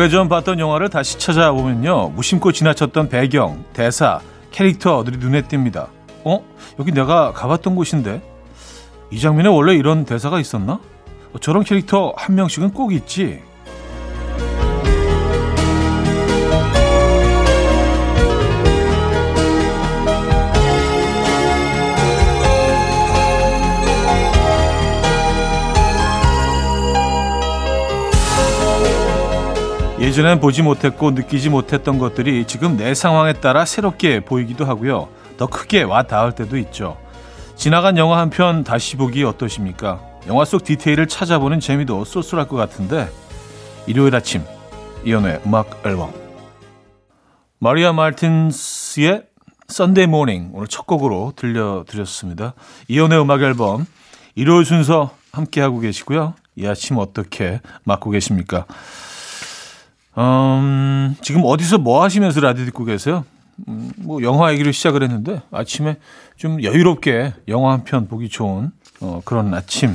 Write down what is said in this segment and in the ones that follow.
오래전 봤던 영화를 다시 찾아보면요. 무심코 지나쳤던 배경, 대사, 캐릭터들이 눈에 띕니다. 어? 여기 내가 가봤던 곳인데? 이 장면에 원래 이런 대사가 있었나? 어, 저런 캐릭터 한 명씩은 꼭 있지. 예전엔 보지 못했고 느끼지 못했던 것들이 지금 내 상황에 따라 새롭게 보이기도 하고요. 더 크게 와 닿을 때도 있죠. 지나간 영화 한 편 다시 보기 어떠십니까? 영화 속 detail을 찾아보는 재미도 쏠쏠할 것 같은데 일요일 아침 이현우의 음악 앨범 마리아 마틴스의 Sunday Morning 오늘 첫 곡으로 들려드렸습니다. 이현우의 음악 앨범 일요일 순서 함께하고 계시고요. 이 아침 어떻게 맞고 계십니까? 음, 지금 어디서 뭐 하시면서 라디오 듣고 계세요? 음, 뭐 영화 얘기를 시작을 했는데 아침에 좀 여유롭게 영화 한 편 보기 좋은 어, 그런 아침이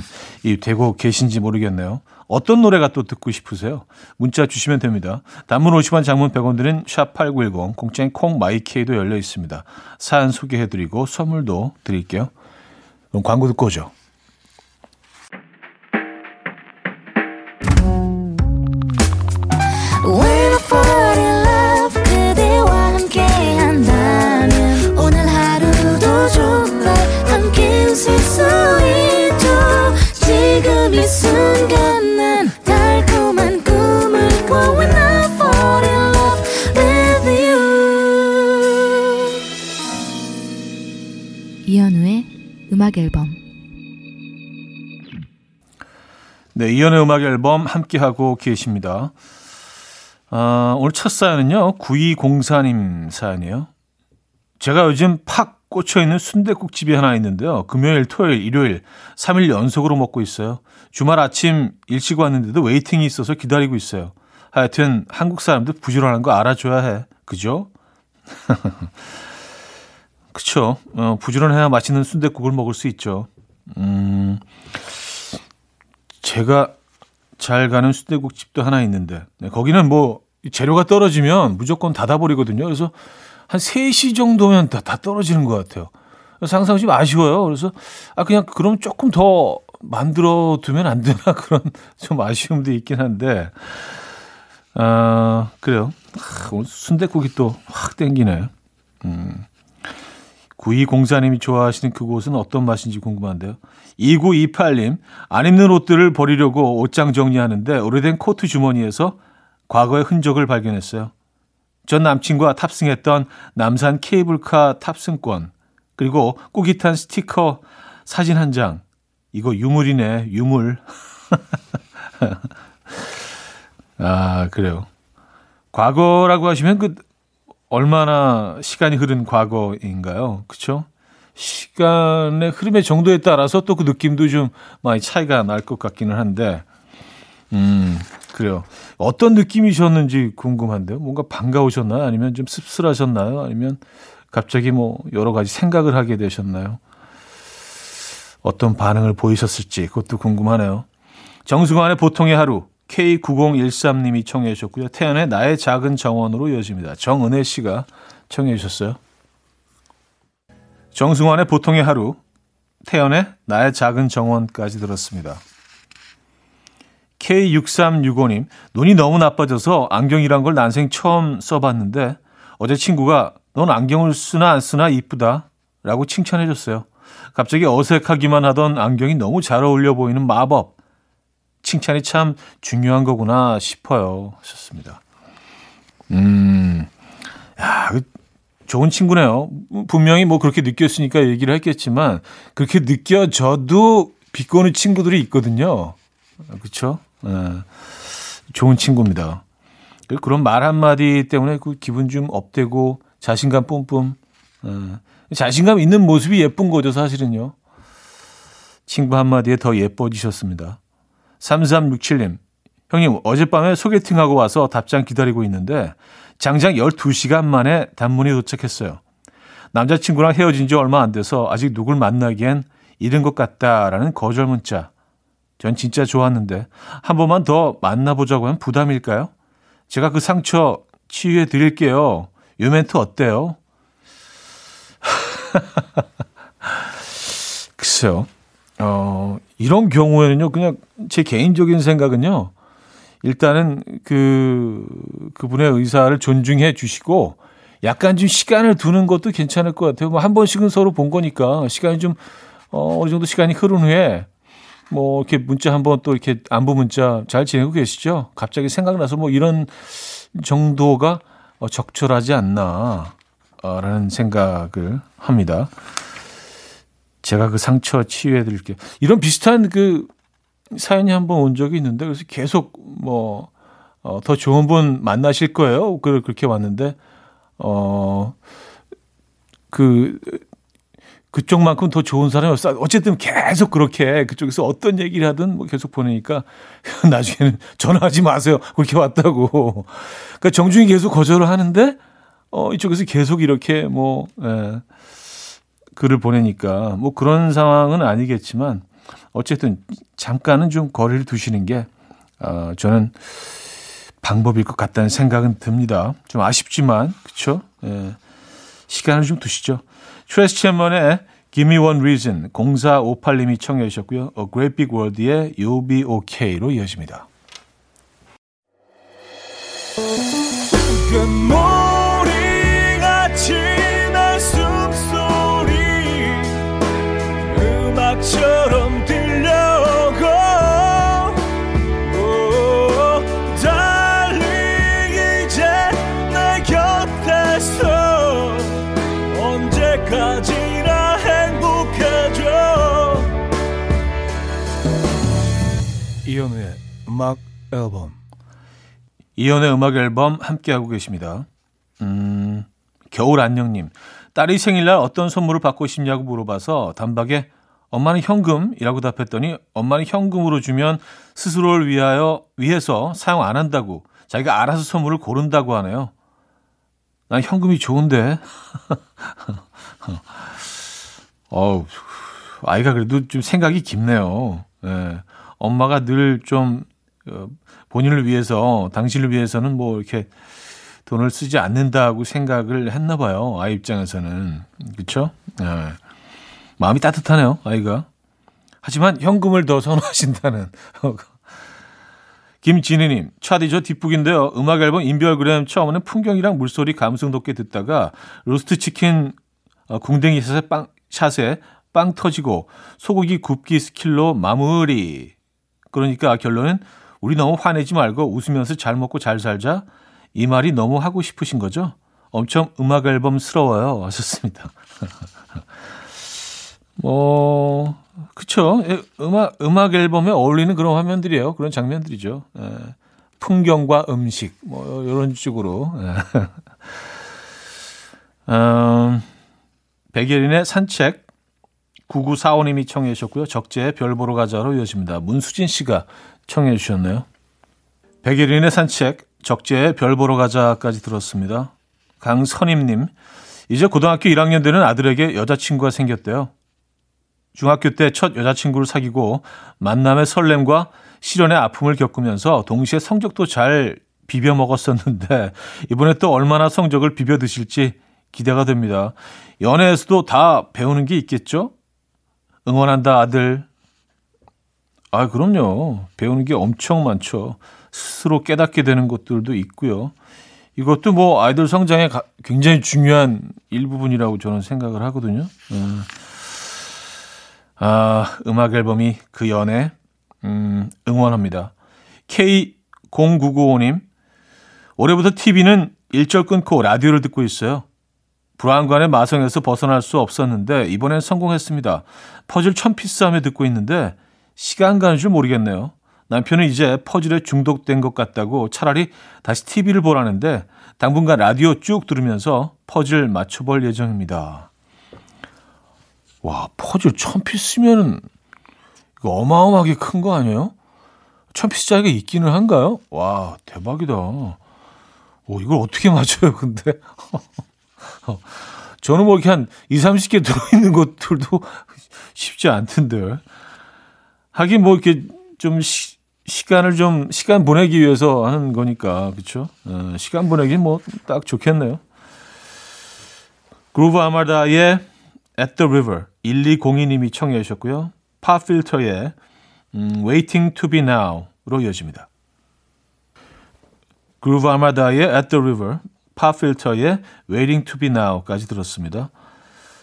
되고 계신지 모르겠네요. 어떤 노래가 또 듣고 싶으세요? 문자 주시면 됩니다. 단문 50원, 장문 100원 드는 샵8910, 공짜인 콩 마이케이도 열려 있습니다. 사연 소개해드리고 선물도 드릴게요. 그럼 광고 듣고 오죠. 음악 앨범 네, 이연의 음악 앨범 함께하고 계십니다. 아, 오늘 첫 사연은요, 9204님 사연이에요. 제가 요즘 팍 꽂혀 있는 순대국집이 하나 있는데요. 금요일, 토요일, 일요일 3일 연속으로 먹고 있어요. 주말 아침 일찍 왔는데도 웨이팅이 있어서 기다리고 있어요. 하여튼 한국 사람들 부지런한 거 알아줘야 해. 그죠? 그쵸. 어, 부지런해야 맛있는 순대국을 먹을 수 있죠. 음, 제가 잘 가는 순대국 집도 하나 있는데, 네, 거기는 뭐, 재료가 떨어지면 무조건 닫아버리거든요. 그래서 한 3시 정도면 다, 다 떨어지는 것 같아요. 항상 좀 아쉬워요. 그래서, 아, 그냥 그럼 조금 더 만들어 두면 안 되나 그런 좀 아쉬움도 있긴 한데, 아, 그래요. 아, 오늘 순대국이 또 확 땡기네. 음. 9204님이 좋아하시는 그곳은 어떤 맛인지 궁금한데요. 2928님, 안 입는 옷들을 버리려고 옷장 정리하는데 오래된 코트 주머니에서 과거의 흔적을 발견했어요. 전 남친과 탑승했던 남산 케이블카 탑승권, 그리고 꾸깃한 스티커 사진 한 장. 이거 유물이네, 유물. 아, 그래요. 과거라고 하시면 그 얼마나 시간이 흐른 과거인가요? 그렇죠? 시간의 흐름의 정도에 따라서 또 그 느낌도 좀 많이 차이가 날 것 같기는 한데, 음, 그래요. 어떤 느낌이셨는지 궁금한데요. 뭔가 반가우셨나요? 아니면 좀 씁쓸하셨나요? 아니면 갑자기 뭐 여러 가지 생각을 하게 되셨나요? 어떤 반응을 보이셨을지 그것도 궁금하네요. 정승환의 보통의 하루 K9013님이 청해 주셨고요. 태연의 나의 작은 정원으로 이어집니다. 정은혜 씨가 청해 주셨어요. 정승환의 보통의 하루, 태연의 나의 작은 정원까지 들었습니다. K6365님, 눈이 너무 나빠져서 안경이란 걸 난생 처음 써봤는데 어제 친구가 넌 안경을 쓰나 안 쓰나 이쁘다 라고 칭찬해 줬어요. 갑자기 어색하기만 하던 안경이 너무 잘 어울려 보이는 마법. 칭찬이 참 중요한 거구나 싶어요. 하셨습니다. 음, 야, 그 좋은 친구네요. 분명히 뭐 그렇게 느꼈으니까 얘기를 했겠지만 그렇게 느껴져도 비꼬는 친구들이 있거든요. 그렇죠? 네. 좋은 친구입니다. 그런 말 한마디 때문에 그 기분 좀 업되고 자신감 뿜뿜. 네. 자신감 있는 모습이 예쁜 거죠, 사실은요. 친구 한마디에 더 예뻐지셨습니다. 3367님, 형님, 어젯밤에 소개팅하고 와서 답장 기다리고 있는데, 장장 12시간 만에 단문이 도착했어요. 남자친구랑 헤어진 지 얼마 안 돼서 아직 누굴 만나기엔 이른 것 같다라는 거절 문자. 전 진짜 좋았는데, 한 번만 더 만나보자고 하면 부담일까요? 제가 그 상처 치유해 드릴게요. 요 멘트 어때요? 글쎄요. 어, 이런 경우에는요, 그냥 제 개인적인 생각은요, 일단은 그, 그분의 의사를 존중해 주시고, 약간 좀 시간을 두는 것도 괜찮을 것 같아요. 뭐 한 번씩은 서로 본 거니까, 시간이 좀, 어, 어느 정도 시간이 흐른 후에, 뭐, 이렇게 문자 한번 또 이렇게 안부 문자 잘 지내고 계시죠? 갑자기 생각나서 뭐 이런 정도가 어, 적절하지 않나, 라는 생각을 합니다. 제가 그 상처 치유해 드릴게요. 이런 비슷한 그 사연이 한 번 온 적이 있는데 그래서 계속 뭐, 어, 더 좋은 분 만나실 거예요. 그, 그렇게 왔는데, 어, 그, 그쪽만큼 더 좋은 사람이 없어. 어쨌든 계속 그렇게 그쪽에서 어떤 얘기를 하든 뭐 계속 보내니까 나중에는 전화하지 마세요. 그렇게 왔다고. 그러니까 정중히 계속 거절을 하는데, 어, 이쪽에서 계속 이렇게 뭐, 예. 글을 보내니까 뭐 그런 상황은 아니겠지만 어쨌든 잠깐은 좀 거리를 두시는 게 어, 저는 방법일 것 같다는 생각은 듭니다. 좀 아쉽지만 그렇죠? 예. 시간을 좀 두시죠. 트레스 챔먼의 Give Me One Reason 0458님이 청해 주셨고요. A Great Big World의 You'll Be OK로 이어집니다. 음악 앨범 이현우의 음악 앨범 함께하고 계십니다 음, 겨울 안녕님 딸이 생일날 어떤 선물을 받고 싶냐고 물어봐서 단박에 엄마는 현금이라고 답했더니 엄마는 현금으로 주면 스스로를 위하여 위해서 사용 안 한다고 자기가 알아서 선물을 고른다고 하네요. 난 현금이 좋은데. 어우, 아이가 그래도 좀 생각이 깊네요. 예. 엄마가 늘좀 어, 본인을 위해서 당신을 위해서는 뭐 이렇게 돈을 쓰지 않는다고 생각을 했나 봐요. 아이 입장에서는. 그렇죠? 예. 마음이 따뜻하네요, 아이가. 하지만 현금을 더 선호하신다는. 김진희님, 차디 저 뒷북인데요. 음악 앨범 인별그램 처음에는 풍경이랑 물소리 감성 돋게 듣다가 roast 치킨 어, 궁뎅이 shot에 빵, shot에 빵 터지고 소고기 굽기 skill로 마무리. 그러니까 결론은 우리 너무 화내지 말고 웃으면서 잘 먹고 잘 살자. 이 말이 너무 하고 싶으신 거죠? 엄청 음악 앨범스러워요. 하셨습니다. 뭐, 그쵸. 예, 음악, 음악 앨범에 어울리는 그런 화면들이에요. 그런 장면들이죠. 예. 풍경과 음식, 뭐, 이런 식으로. 예. 음, 백예린의 산책, 9945님이 청해 주셨고요. 적재의 별 보러 가자로 이어집니다. 문수진 씨가 청해 주셨네요. 백예린의 산책, 적재의 별 보러 가자까지 들었습니다. 강선임님, 이제 고등학교 1학년 되는 아들에게 여자친구가 생겼대요. 중학교 때 첫 여자친구를 사귀고 만남의 설렘과 실연의 아픔을 겪으면서 동시에 성적도 잘 비벼 먹었었는데 이번에 또 얼마나 성적을 비벼 드실지 기대가 됩니다. 연애에서도 다 배우는 게 있겠죠? 응원한다 아들. 아 그럼요. 배우는 게 엄청 많죠. 스스로 깨닫게 되는 것들도 있고요. 이것도 뭐 아이들 성장에 굉장히 중요한 일부분이라고 저는 생각을 하거든요. 음. 아, 음악 앨범이 그 연애 음, 응원합니다. K0995님 올해부터 TV는 일절 끊고 라디오를 듣고 있어요. 브라운관의 마성에서 벗어날 수 없었는데 이번엔 성공했습니다. 퍼즐 천 piece 하며 듣고 있는데 시간 가는 줄 모르겠네요. 남편은 이제 퍼즐에 중독된 것 같다고 차라리 다시 TV를 보라는데 당분간 라디오 쭉 들으면서 퍼즐 맞춰볼 예정입니다. 와, 퍼즐 천 피스면은 이거 어마어마하게 큰 거 아니에요? 천 피스 짜리가 있기는 한가요? 와, 대박이다. 오, 이걸 어떻게 맞춰요, 근데? 저는 뭐 이렇게 한 2, 30개 들어있는 것들도 쉽지 않던데. 하긴 뭐 이렇게 좀 시, 시간을 좀 시간 보내기 위해서 하는 거니까 그렇죠. 어, 시간 보내기 뭐 딱 좋겠네요. 그루브 아마다의 At the River 1202님이 청해 주셨고요. 파필터의 음, Waiting to be Now로 이어집니다. 그루브 아마다의 At the River, 파필터의 Waiting to be Now까지 들었습니다.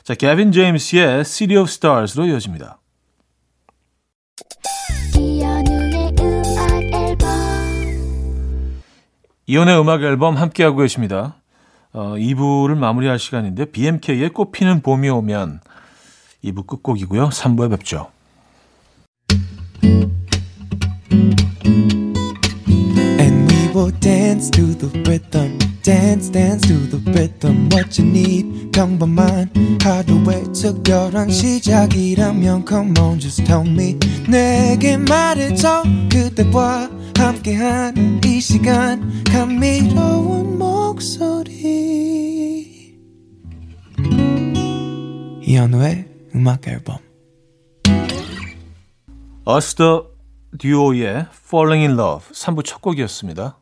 자, 개빈 제임스의 City of Stars로 이어집니다. 이연의 음악 앨범 함께하고 계십니다. 어, 2부를 마무리할 시간인데 BMK의 꽃피는 봄이 오면 2부 끝곡이고요. 3부에 뵙죠. will dance to the rhythm. Dance, dance to the rhythm. What you need, 평범한 하루의 특별한 시작이라면 Come on, just tell me. 내게 말해줘. 그대와 함께한 이 시간. 감미로운 목소리. 이현우의 음악 앨범. 어스더 듀오의 Falling in Love 3부 첫 곡이었습니다.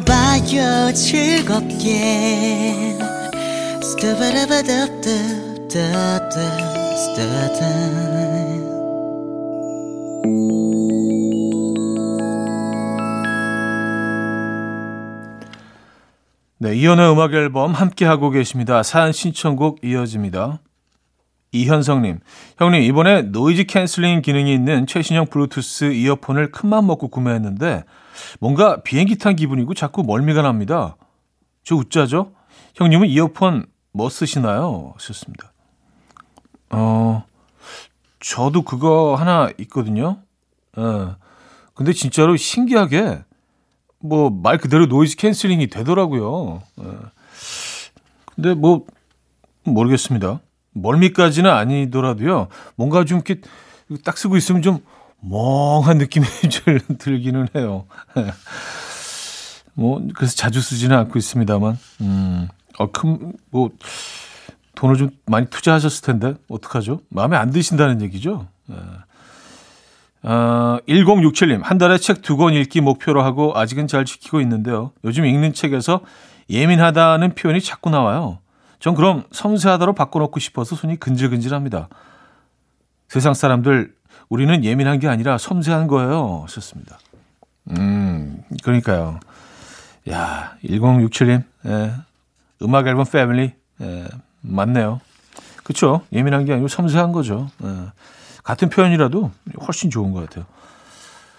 들어봐요 즐겁게 네, 이현우의 음악 앨범 함께 하고 계십니다. 사연 신청곡 이어집니다. 이현성님, 형님 이번에 noise canceling 기능이 있는 최신형 블루투스 이어폰을 큰맘 먹고 구매했는데 뭔가 비행기 탄 기분이고 자꾸 멀미가 납니다. 저 웃기죠? 형님은 이어폰 뭐 쓰시나요? 하셨습니다. 어, 저도 그거 하나 있거든요. 어, 근데 진짜로 신기하게 뭐 말 그대로 noise canceling이 되더라고요. 어, 근데 뭐 모르겠습니다. 멀미까지는 아니더라도요. 뭔가 좀 이렇게 딱 쓰고 있으면 좀 멍한 느낌이 좀 들기는 해요. 뭐 그래서 자주 쓰지는 않고 있습니다만. 음. 어, 큰, 뭐, 돈을 좀 많이 투자하셨을 텐데, 어떡하죠? 마음에 안 드신다는 얘기죠? 네. 어, 1067님, 한 달에 책 두 권 읽기 목표로 하고 아직은 잘 지키고 있는데요. 요즘 읽는 책에서 예민하다는 표현이 자꾸 나와요. 전 그럼 섬세하다로 바꿔놓고 싶어서 손이 근질근질합니다. 세상 사람들 우리는 예민한 게 아니라 섬세한 거예요. 썼습니다. 음, 그러니까요. 야, 1067님, 예, 음악 앨범 패밀리, 예, 맞네요. 그쵸? 예민한 게 아니고 섬세한 거죠. 예, 같은 표현이라도 훨씬 좋은 것 같아요.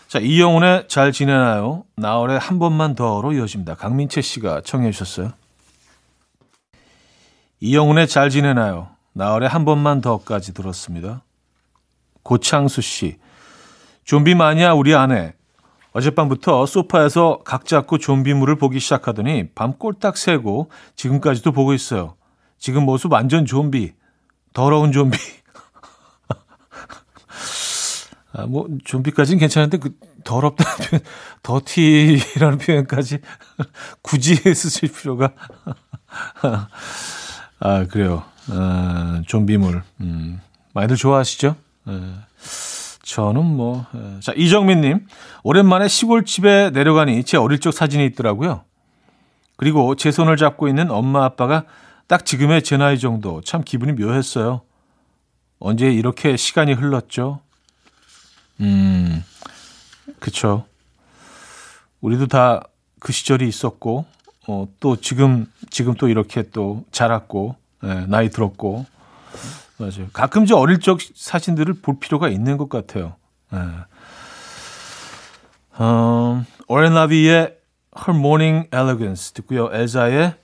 자, 이영훈의 잘 지내나요? 나월의 한 번만 더로 이어집니다. 강민채 씨가 청해 주셨어요. 이영훈의 잘 지내나요? 나월의 한 번만 더까지 들었습니다. 고창수 씨. 좀비 마니아 우리 아내. 어젯밤부터 소파에서 각 잡고 좀비물을 보기 시작하더니 밤 꼴딱 새고 지금까지도 보고 있어요. 지금 모습 완전 좀비. 더러운 좀비. 아, 뭐, 좀비까지는 괜찮은데, 그, 더럽다는 표현, 더티라는 표현까지 굳이 쓰실 필요가. 아, 그래요. 아, 좀비물. 음, 많이들 좋아하시죠? 에, 저는 뭐, 에. 자, 이정민님. 오랜만에 시골집에 내려가니 제 어릴 적 사진이 있더라고요. 그리고 제 손을 잡고 있는 엄마 아빠가 딱 지금의 제 나이 정도. 참 기분이 묘했어요. 언제 이렇게 시간이 흘렀죠? 음, 그쵸. 우리도 다 그 시절이 있었고, 어, 또 지금, 지금 또 이렇게 또 자랐고, 예, 나이 들었고, 맞아요. 가끔 저 어릴 적 사진들을 볼 필요가 있는 것 같아요. 예. 어, 오렌라비의 Her Morning Elegance 듣고요. 엘자의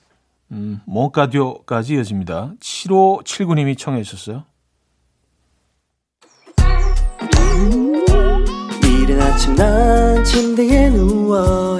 음, 몽카디오까지 이어집니다. 7579님이 청해 주셨어요. 이른 아침 난 침대에 누워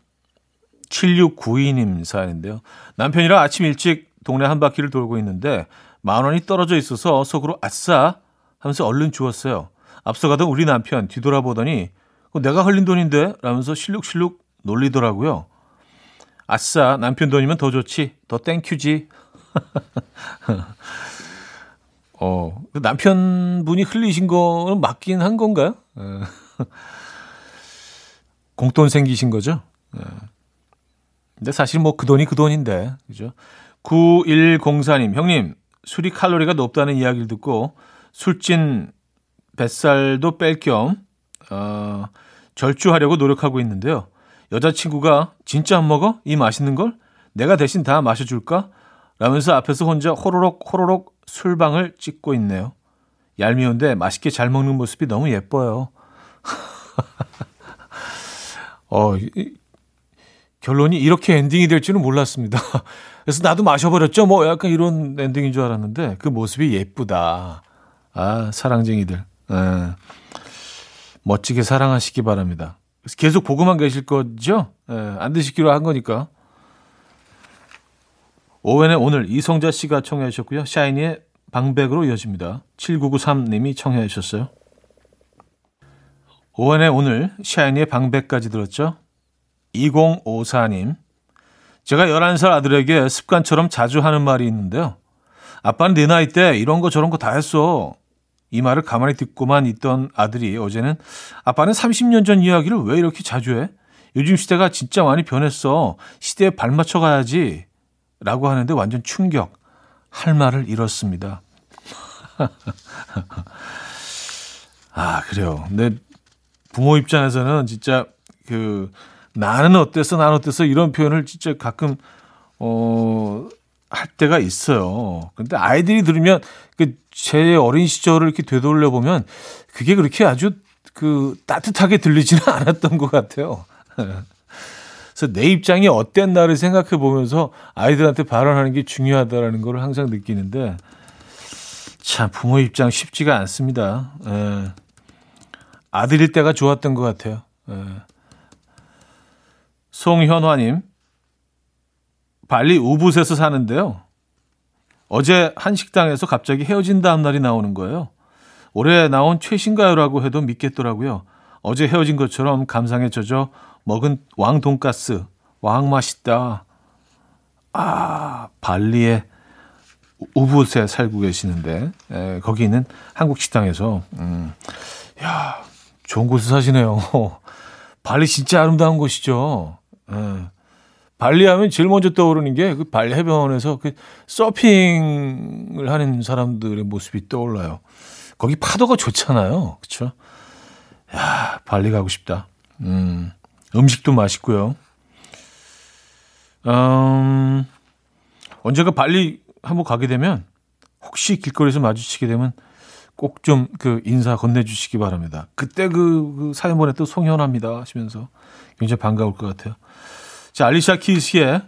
7692님 사연인데요. 남편이랑 아침 일찍 동네 한 바퀴를 돌고 있는데 만 원이 떨어져 있어서 속으로 아싸 하면서 얼른 주웠어요. 앞서가던 우리 남편 뒤돌아보더니 내가 흘린 돈인데 라면서 실룩실룩 놀리더라고요. 아싸 남편 돈이면 더 좋지 더 thank you지. 어그 남편분이 흘리신 거는 맞긴 한 건가요? 어. 공돈 생기신 거죠? 네. 근데 사실 뭐 그 돈이 그 돈인데, 그죠? 9104님, 형님, 술이 칼로리가 높다는 이야기를 듣고 술찐 뱃살도 뺄 겸, 어, 절주하려고 노력하고 있는데요. 여자친구가 진짜 안 먹어? 이 맛있는 걸? 내가 대신 다 마셔줄까? 라면서 앞에서 혼자 호로록 호로록 술방을 찍고 있네요. 얄미운데 맛있게 잘 먹는 모습이 너무 예뻐요. 어, 이, 결론이 이렇게 엔딩이 될 줄은 몰랐습니다. 그래서 나도 마셔버렸죠. 뭐 약간 이런 엔딩인 줄 알았는데 그 모습이 예쁘다. 아, 사랑쟁이들. 에. 예. 멋지게 사랑하시기 바랍니다. 계속 보고만 계실 거죠? 에, 예, 안 드시기로 한 거니까. 오웬의 오늘 이성자 씨가 청해 주셨고요. 샤이니의 방백으로 이어집니다. 7993님이 청해 주셨어요. 오웬의 오늘 샤이니의 방백까지 들었죠. 2054님. 제가 11살 아들에게 습관처럼 자주 하는 말이 있는데요. 아빠는 내 나이 때 이런 거 저런 거 다 했어. 이 말을 가만히 듣고만 있던 아들이 어제는 아빠는 30년 전 이야기를 왜 이렇게 자주 해? 요즘 시대가 진짜 많이 변했어. 시대에 발맞춰 가야지. 라고 하는데 완전 충격. 할 말을 잃었습니다. 아, 그래요. 근데 부모 입장에서는 진짜 그 나는 어땠어, 나는 어땠어 이런 표현을 진짜 가끔 어. 할 때가 있어요. 근데 아이들이 들으면 그제 어린 시절을 이렇게 되돌려 보면 그게 그렇게 아주 그 따뜻하게 들리지는 않았던 것 같아요. 그래서 내 입장이 어땠나를 생각해 보면서 아이들한테 발언하는 게 중요하다라는 걸 항상 느끼는데 참 부모 입장 쉽지가 않습니다. 예. 아들일 때가 좋았던 것 같아요. 예. 송현화님, 발리 우붓에서 사는데요. 어제 한 식당에서 갑자기 헤어진다는 날이 나오는 거예요. 올해 나온 최신가요라고 해도 믿겠더라고요. 어제 헤어진 것처럼 감상에 젖어 먹은 왕 돈가스. 왕 맛있다. 아, 발리에 우붓에 살고 계시는데 에, 거기 있는 한국 식당에서 음, 야 좋은 곳에 사시네요. 발리 진짜 아름다운 곳이죠. 에, 발리 하면 제일 먼저 떠오르는 게 그 발리 해변에서 그 서핑을 하는 사람들의 모습이 떠올라요. 거기 파도가 좋잖아요. 그렇죠? 야, 발리 가고 싶다. 음, 음식도 맛있고요. 음, 언제가 발리 한번 가게 되면 혹시 길거리에서 마주치게 되면 꼭 좀 그 인사 건네주시기 바랍니다. 그때 그, 그 사연 보냈던 송현아입니다 하시면서 굉장히 반가울 것 같아요. 자, 알리샤 키스의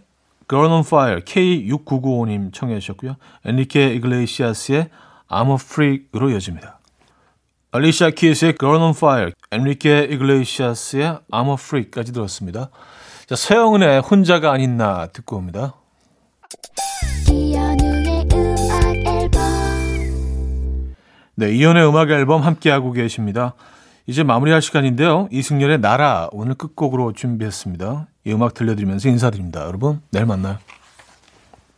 Girl on Fire K6995님 청해 주셨고요. 엔리케 이글레시아스의 I'm a Freak으로 이어집니다. 알리샤 키스의 Girl on Fire, 엔리케 이글레시아스의 I'm a Freak까지 들었습니다. 자, 서영은의 혼자가 아닌 나 듣고 옵니다. 네, 이연의 음악 앨범 함께하고 계십니다. 이제 마무리할 시간인데요. 이승열의 나라 오늘 끝곡으로 준비했습니다. 이 음악 들려드리면서 인사드립니다. 여러분, 내일 만나요.